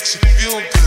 makes you feel good.